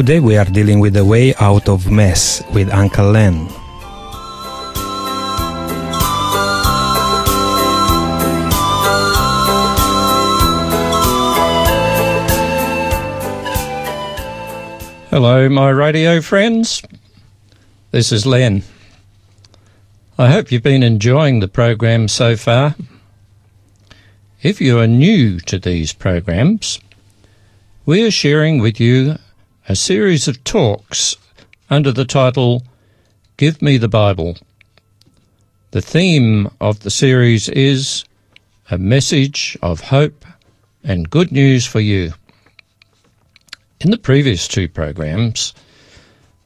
Today we are dealing with the way out of mess with Uncle Len. Hello, my radio friends. This is Len. I hope you've been enjoying the program so far. If you are new to these programs, we are sharing with you a series of talks under the title Give Me the Bible. The theme of the series is a message of hope and good news for you. In the previous two programs,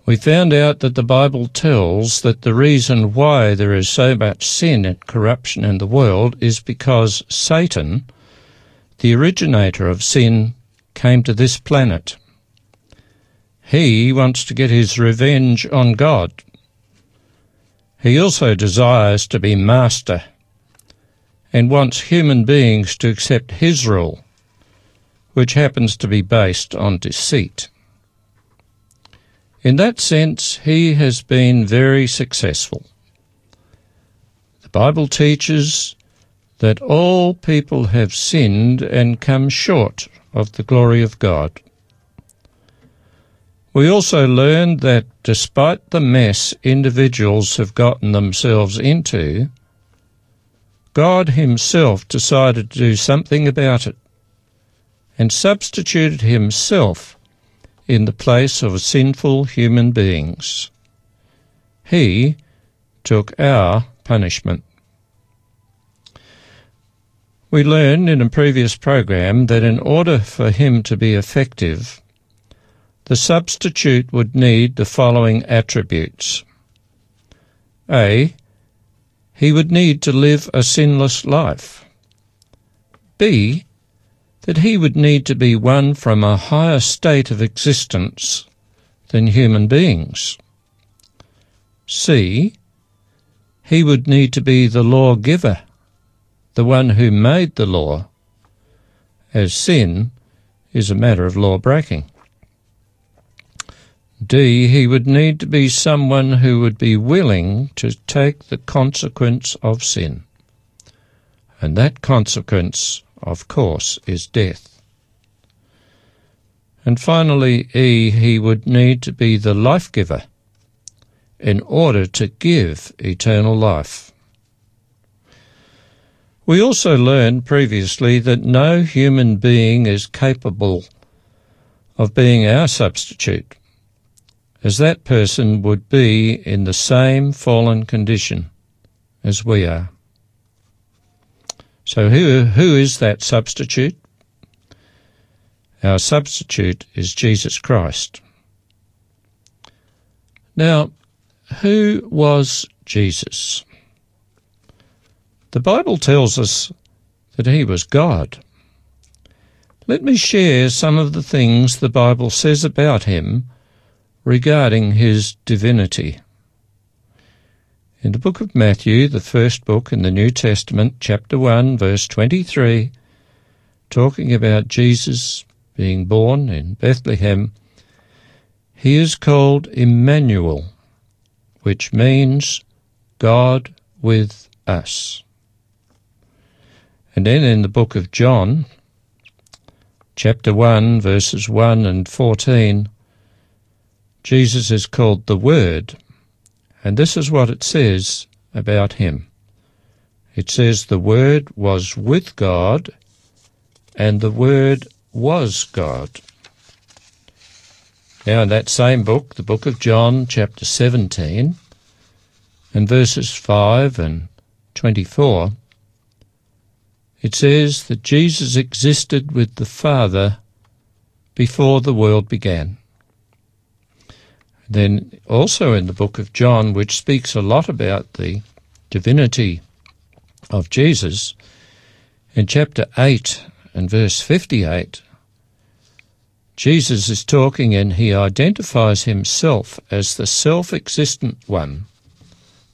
we found out that the Bible tells that the reason why there is so much sin and corruption in the world is because Satan, the originator of sin, came to this planet. He wants to get his revenge on God. He also desires to be master and wants human beings to accept his rule which happens to be based on deceit. In that sense, he has been very successful. The Bible teaches that all people have sinned and come short of the glory of God. We also learned that despite the mess individuals have gotten themselves into, God Himself decided to do something about it and substituted himself in the place of sinful human beings. He took our punishment. We learned in a previous program that in order for him to be effective, the substitute would need the following attributes. A. He would need to live a sinless life. B that he would need to be one from a higher state of existence than human beings. C. He would need to be the lawgiver, the one who made the law, as sin is a matter of law breaking. D. He would need to be someone who would be willing to take the consequence of sin. And that consequence of course, is death. And finally, E, he would need to be the life giver in order to give eternal life. We also learned previously that no human being is capable of being our substitute, as that person would be in the same fallen condition as we are. So who, who is that substitute? Our substitute is Jesus Christ. Now, who was Jesus? The Bible tells us that he was God. Let me share some of the things the Bible says about him regarding his divinity. In the book of Matthew, the first book in the New Testament, chapter 1, verse 23, talking about Jesus being born in Bethlehem, he is called Emmanuel, which means God with us. And then in the book of John, chapter 1, verses 1 and 14, Jesus is called the Word, and this is what it says about him. It says, The Word was with God, and the Word was God. Now, in that same book, the book of John, chapter 17, and verses 5 and 24, it says that Jesus existed with the Father before the world began. Then also in the book of John, which speaks a lot about the divinity of Jesus, in chapter 8 and verse 58, Jesus is talking and he identifies himself as the self existent one,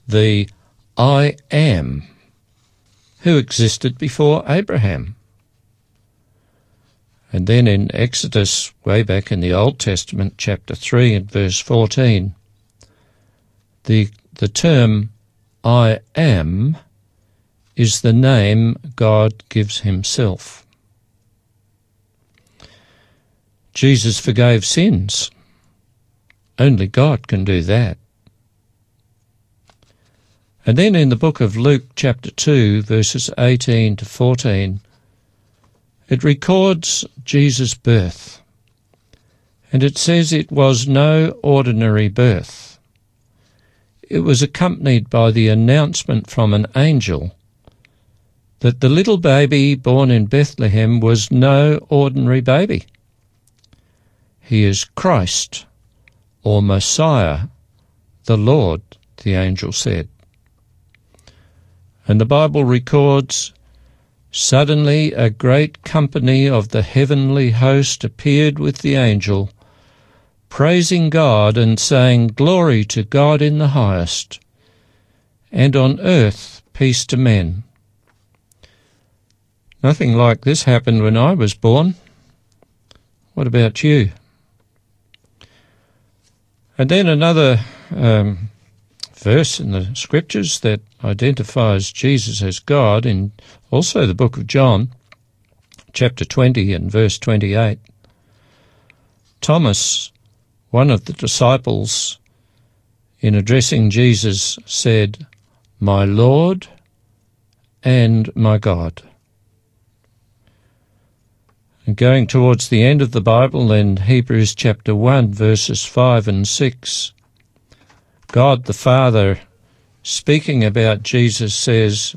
the I am, who existed before Abraham. And then in Exodus, way back in the Old Testament, chapter 3 and verse 14, the, the term I am is the name God gives himself. Jesus forgave sins. Only God can do that. And then in the book of Luke, chapter 2, verses 18 to 14, it records Jesus' birth. And it says it was no ordinary birth. It was accompanied by the announcement from an angel that the little baby born in Bethlehem was no ordinary baby. He is Christ, or Messiah, the Lord, the angel said. And the Bible records Suddenly a great company of the heavenly host appeared with the angel, praising God and saying, Glory to God in the highest, and on earth peace to men. Nothing like this happened when I was born. What about you? And then another um, verse in the scriptures that identifies Jesus as God in also the book of John, chapter 20 and verse 28. Thomas, one of the disciples, in addressing Jesus, said, My Lord and my God. And going towards the end of the Bible in Hebrews chapter 1, verses 5 and 6, God the Father, speaking about Jesus, says,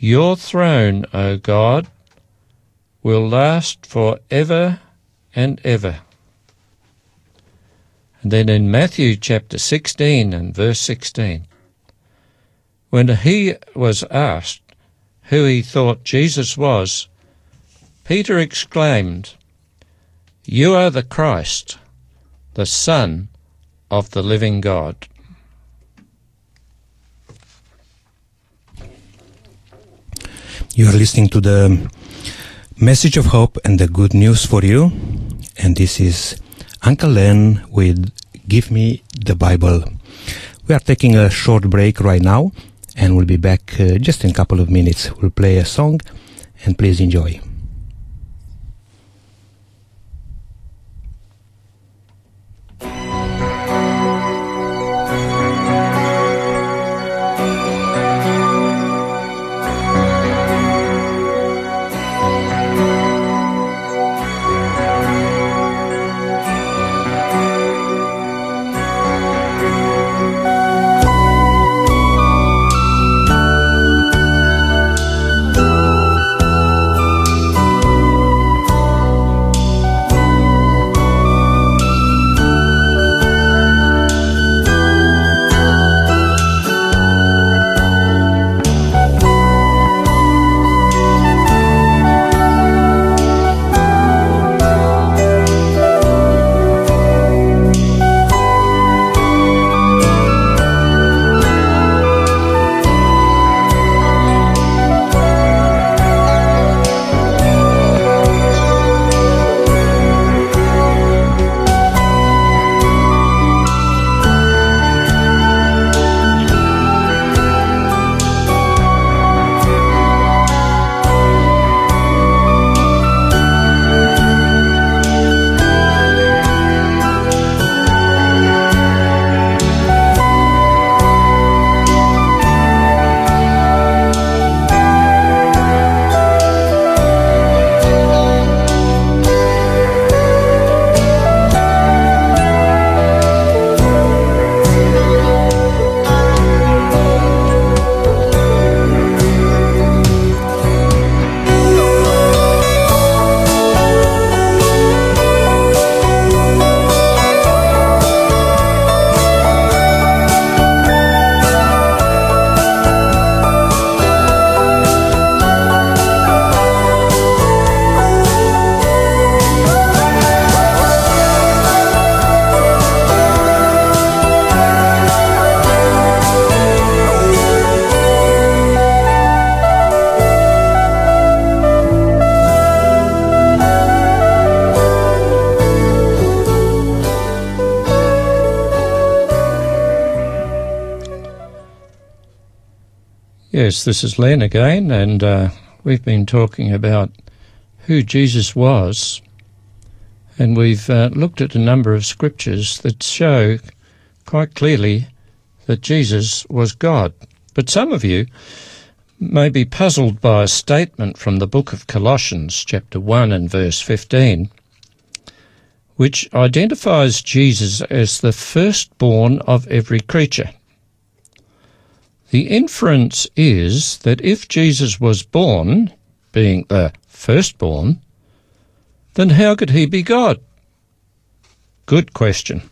Your throne, O God, will last for ever and ever. And then in Matthew chapter 16 and verse 16, when he was asked who he thought Jesus was, Peter exclaimed, You are the Christ, the Son of the living God. You are listening to the message of hope and the good news for you. And this is Uncle Len with Give Me the Bible. We are taking a short break right now and we'll be back uh, just in a couple of minutes. We'll play a song and please enjoy. Yes, this is Len again, and uh, we've been talking about who Jesus was, and we've uh, looked at a number of scriptures that show quite clearly that Jesus was God. But some of you may be puzzled by a statement from the book of Colossians, chapter 1 and verse 15, which identifies Jesus as the firstborn of every creature. The inference is that if Jesus was born, being the firstborn, then how could he be God? Good question.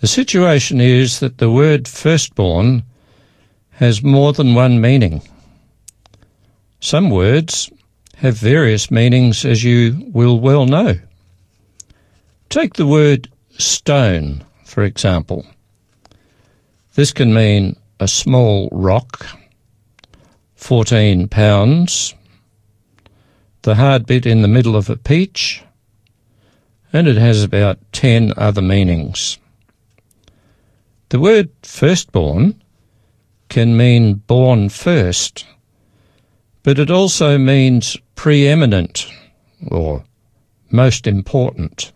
The situation is that the word firstborn has more than one meaning. Some words have various meanings, as you will well know. Take the word stone, for example. This can mean a small rock, 14 pounds, the hard bit in the middle of a peach, and it has about 10 other meanings. The word firstborn can mean born first, but it also means preeminent or most important.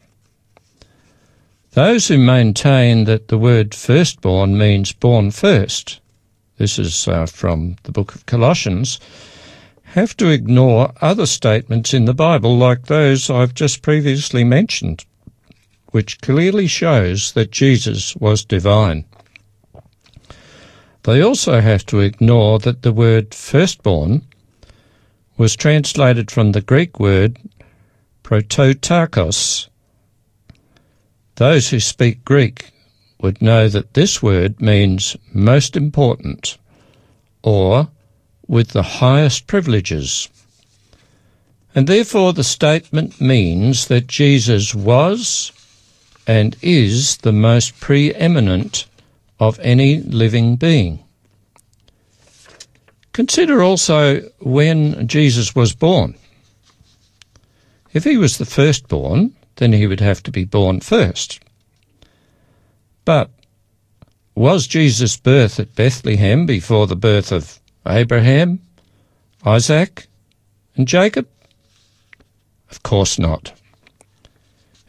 Those who maintain that the word firstborn means born first, this is uh, from the book of Colossians, have to ignore other statements in the Bible like those I've just previously mentioned, which clearly shows that Jesus was divine. They also have to ignore that the word firstborn was translated from the Greek word prototokos, those who speak Greek would know that this word means most important or with the highest privileges. And therefore the statement means that Jesus was and is the most preeminent of any living being. Consider also when Jesus was born. If he was the firstborn, then he would have to be born first. But was Jesus' birth at Bethlehem before the birth of Abraham, Isaac, and Jacob? Of course not.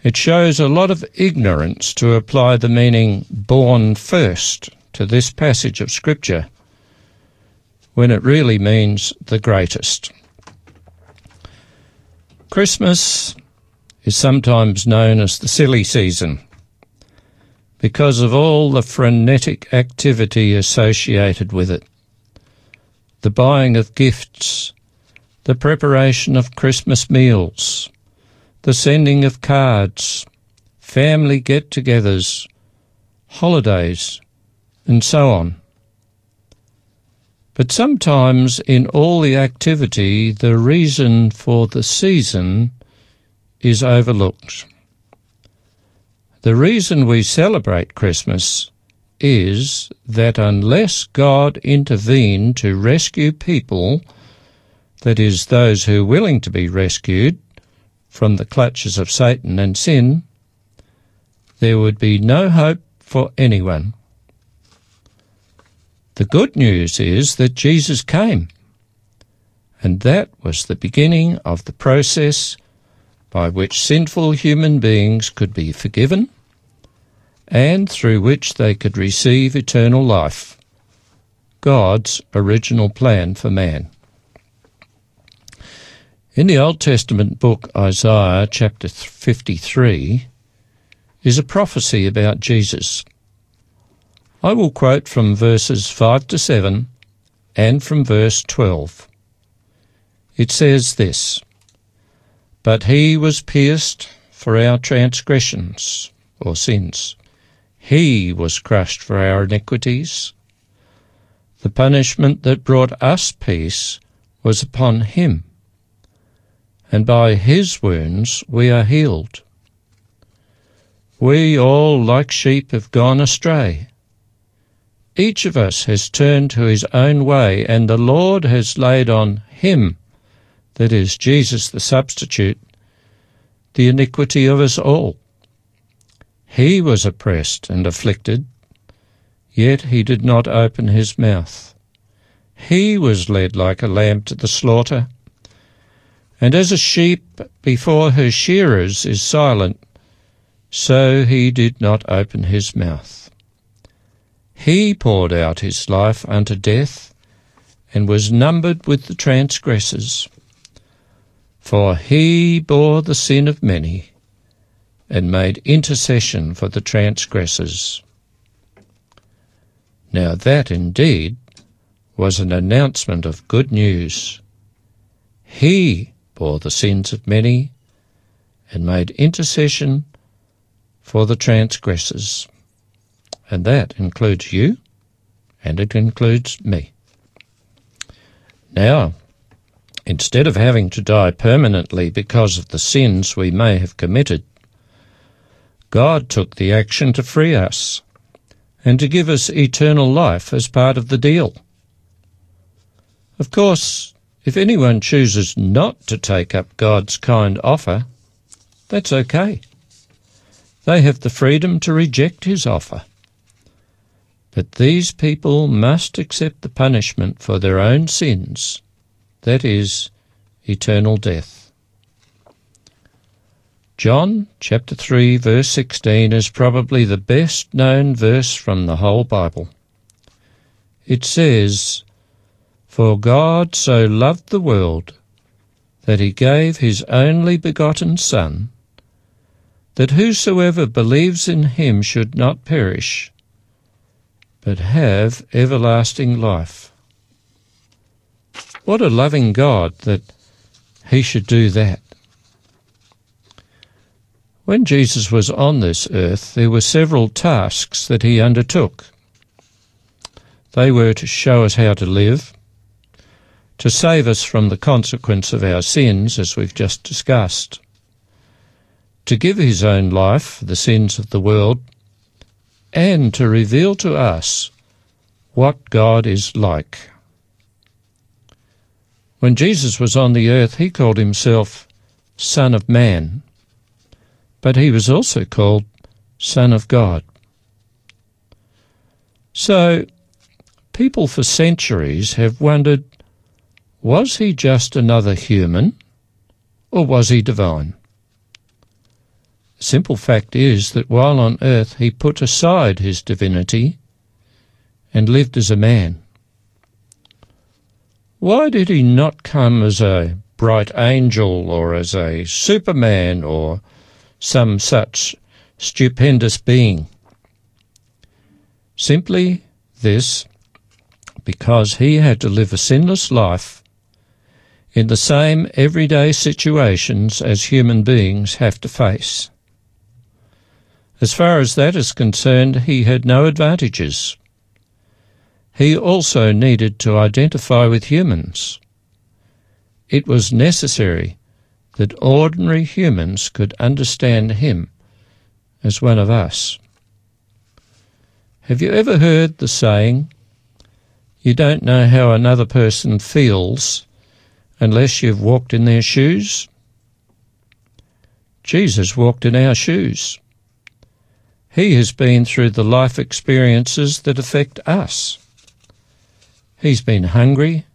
It shows a lot of ignorance to apply the meaning born first to this passage of Scripture when it really means the greatest. Christmas is sometimes known as the silly season because of all the frenetic activity associated with it. The buying of gifts, the preparation of Christmas meals, the sending of cards, family get togethers, holidays, and so on. But sometimes in all the activity, the reason for the season is overlooked. The reason we celebrate Christmas is that unless God intervened to rescue people, that is, those who are willing to be rescued from the clutches of Satan and sin, there would be no hope for anyone. The good news is that Jesus came, and that was the beginning of the process by which sinful human beings could be forgiven and through which they could receive eternal life, God's original plan for man. In the Old Testament book Isaiah chapter 53 is a prophecy about Jesus. I will quote from verses 5 to 7 and from verse 12. It says this but he was pierced for our transgressions or sins. He was crushed for our iniquities. The punishment that brought us peace was upon him, and by his wounds we are healed. We all, like sheep, have gone astray. Each of us has turned to his own way, and the Lord has laid on him that is, Jesus the substitute, the iniquity of us all. He was oppressed and afflicted, yet he did not open his mouth. He was led like a lamb to the slaughter, and as a sheep before her shearers is silent, so he did not open his mouth. He poured out his life unto death, and was numbered with the transgressors. For he bore the sin of many, and made intercession for the transgressors. Now that indeed was an announcement of good news. He bore the sins of many and made intercession for the transgressors. And that includes you and it includes me. Now, instead of having to die permanently because of the sins we may have committed, God took the action to free us and to give us eternal life as part of the deal. Of course, if anyone chooses not to take up God's kind offer, that's okay. They have the freedom to reject his offer. But these people must accept the punishment for their own sins, that is, eternal death. John chapter 3 verse 16 is probably the best known verse from the whole Bible. It says, For God so loved the world that he gave his only begotten Son, that whosoever believes in him should not perish, but have everlasting life. What a loving God that he should do that. When Jesus was on this earth, there were several tasks that he undertook. They were to show us how to live, to save us from the consequence of our sins, as we've just discussed, to give his own life for the sins of the world, and to reveal to us what God is like. When Jesus was on the earth, he called himself Son of Man but he was also called Son of God. So, people for centuries have wondered was he just another human or was he divine? The simple fact is that while on earth he put aside his divinity and lived as a man. Why did he not come as a bright angel or as a superman or some such stupendous being. Simply this, because he had to live a sinless life in the same everyday situations as human beings have to face. As far as that is concerned, he had no advantages. He also needed to identify with humans. It was necessary that ordinary humans could understand him as one of us. Have you ever heard the saying, you don't know how another person feels unless you've walked in their shoes? Jesus walked in our shoes. He has been through the life experiences that affect us. He's been hungry,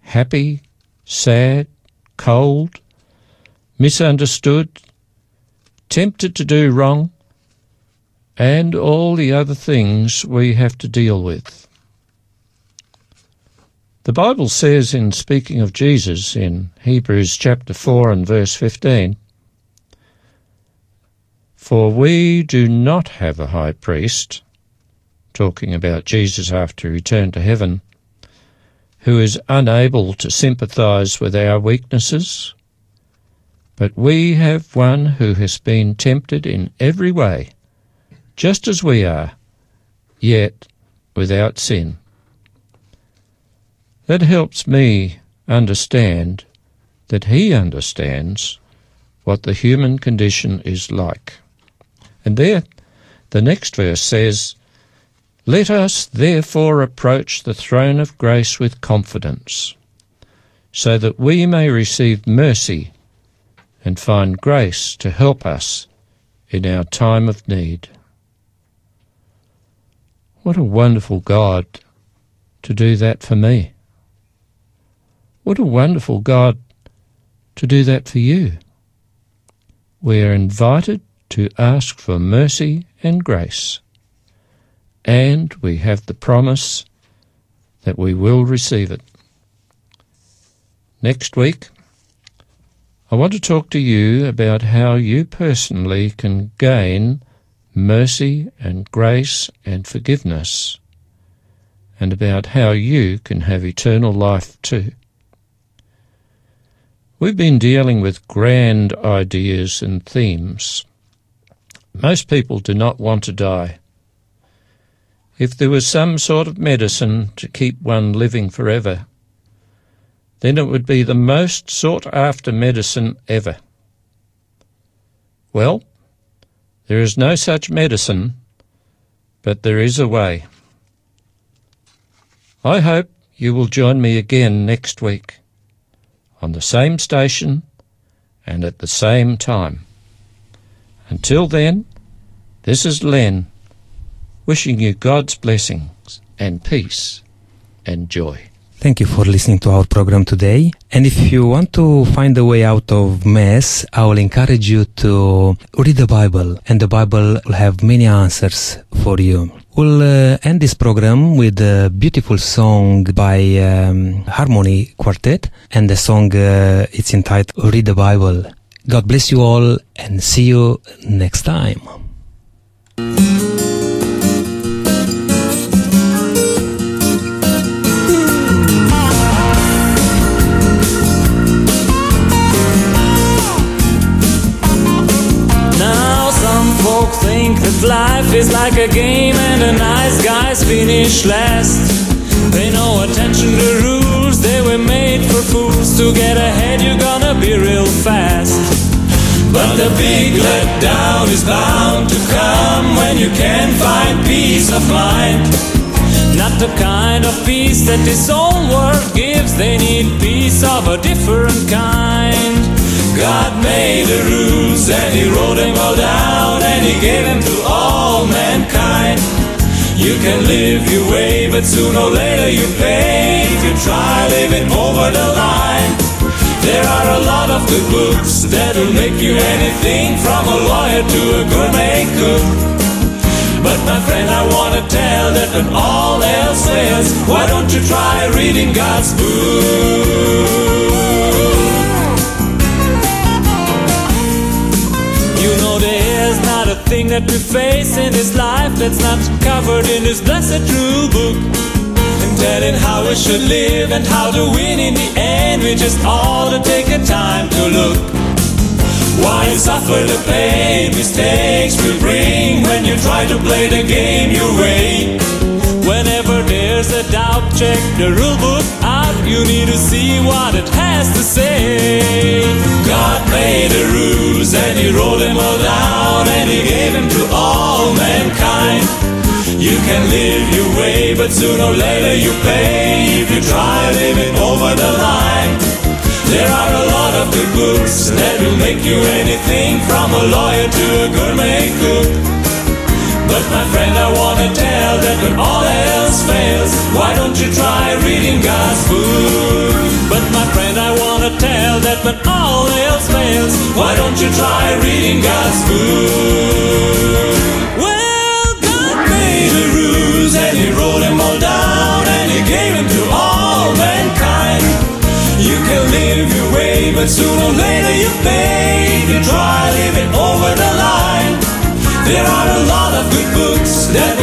happy, sad, cold, misunderstood, tempted to do wrong, and all the other things we have to deal with. The Bible says in speaking of Jesus in Hebrews chapter 4 and verse 15, For we do not have a high priest, talking about Jesus after he returned to heaven, who is unable to sympathize with our weaknesses, but we have one who has been tempted in every way, just as we are, yet without sin. That helps me understand that he understands what the human condition is like. And there, the next verse says, Let us therefore approach the throne of grace with confidence, so that we may receive mercy and find grace to help us in our time of need. What a wonderful God to do that for me. What a wonderful God to do that for you. We are invited to ask for mercy and grace, and we have the promise that we will receive it. Next week, I want to talk to you about how you personally can gain mercy and grace and forgiveness, and about how you can have eternal life too. We've been dealing with grand ideas and themes. Most people do not want to die. If there was some sort of medicine to keep one living forever, then it would be the most sought after medicine ever. Well, there is no such medicine, but there is a way. I hope you will join me again next week on the same station and at the same time. Until then, this is Len wishing you God's blessings and peace and joy. Thank you for listening to our program today. And if you want to find a way out of mess, I will encourage you to read the Bible, and the Bible will have many answers for you. We'll uh, end this program with a beautiful song by um, Harmony Quartet, and the song uh, it's entitled "Read the Bible." God bless you all, and see you next time. Is like a game and the nice guys finish last. Pay no attention to rules, they were made for fools. To get ahead, you're gonna be real fast. But the big letdown is bound to come when you can't find peace of mind. Not the kind of peace that this old world gives, they need peace of a different kind. God made the rules and He wrote them all down He gave them to all mankind. You can live your way, but sooner or later you pay if you try living over the line. There are a lot of good books that'll make you anything from a lawyer to a gourmet cook. But my friend, I wanna tell that when all else fails, why don't you try reading God's book? That we face in this life that's not covered in this blessed true book. And telling how we should live and how to win in the end, we just ought to take a time to look. Why you suffer the pain mistakes will bring when you try to play the game your way. Whenever there's a doubt, check the rule book out. You need to see what it has to say. God made the rules and He wrote them all down and He gave them to all mankind. You can live your way, but sooner or later you pay if you try living over the line. There are a lot of good books that will make you anything from a lawyer to a gourmet cook. But my friend, I wanna tell that when all else fails, why don't you try reading God's book? But my friend, I wanna tell that when all else fails, why don't you try reading God's book?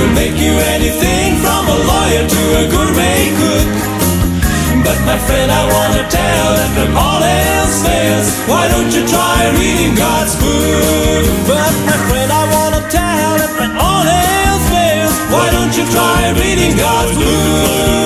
Will make you anything from a lawyer to a gourmet cook. But my friend, I wanna tell that when all else fails, why don't you try reading God's book? But my friend, I wanna tell that when all else fails, why don't you try reading God's book?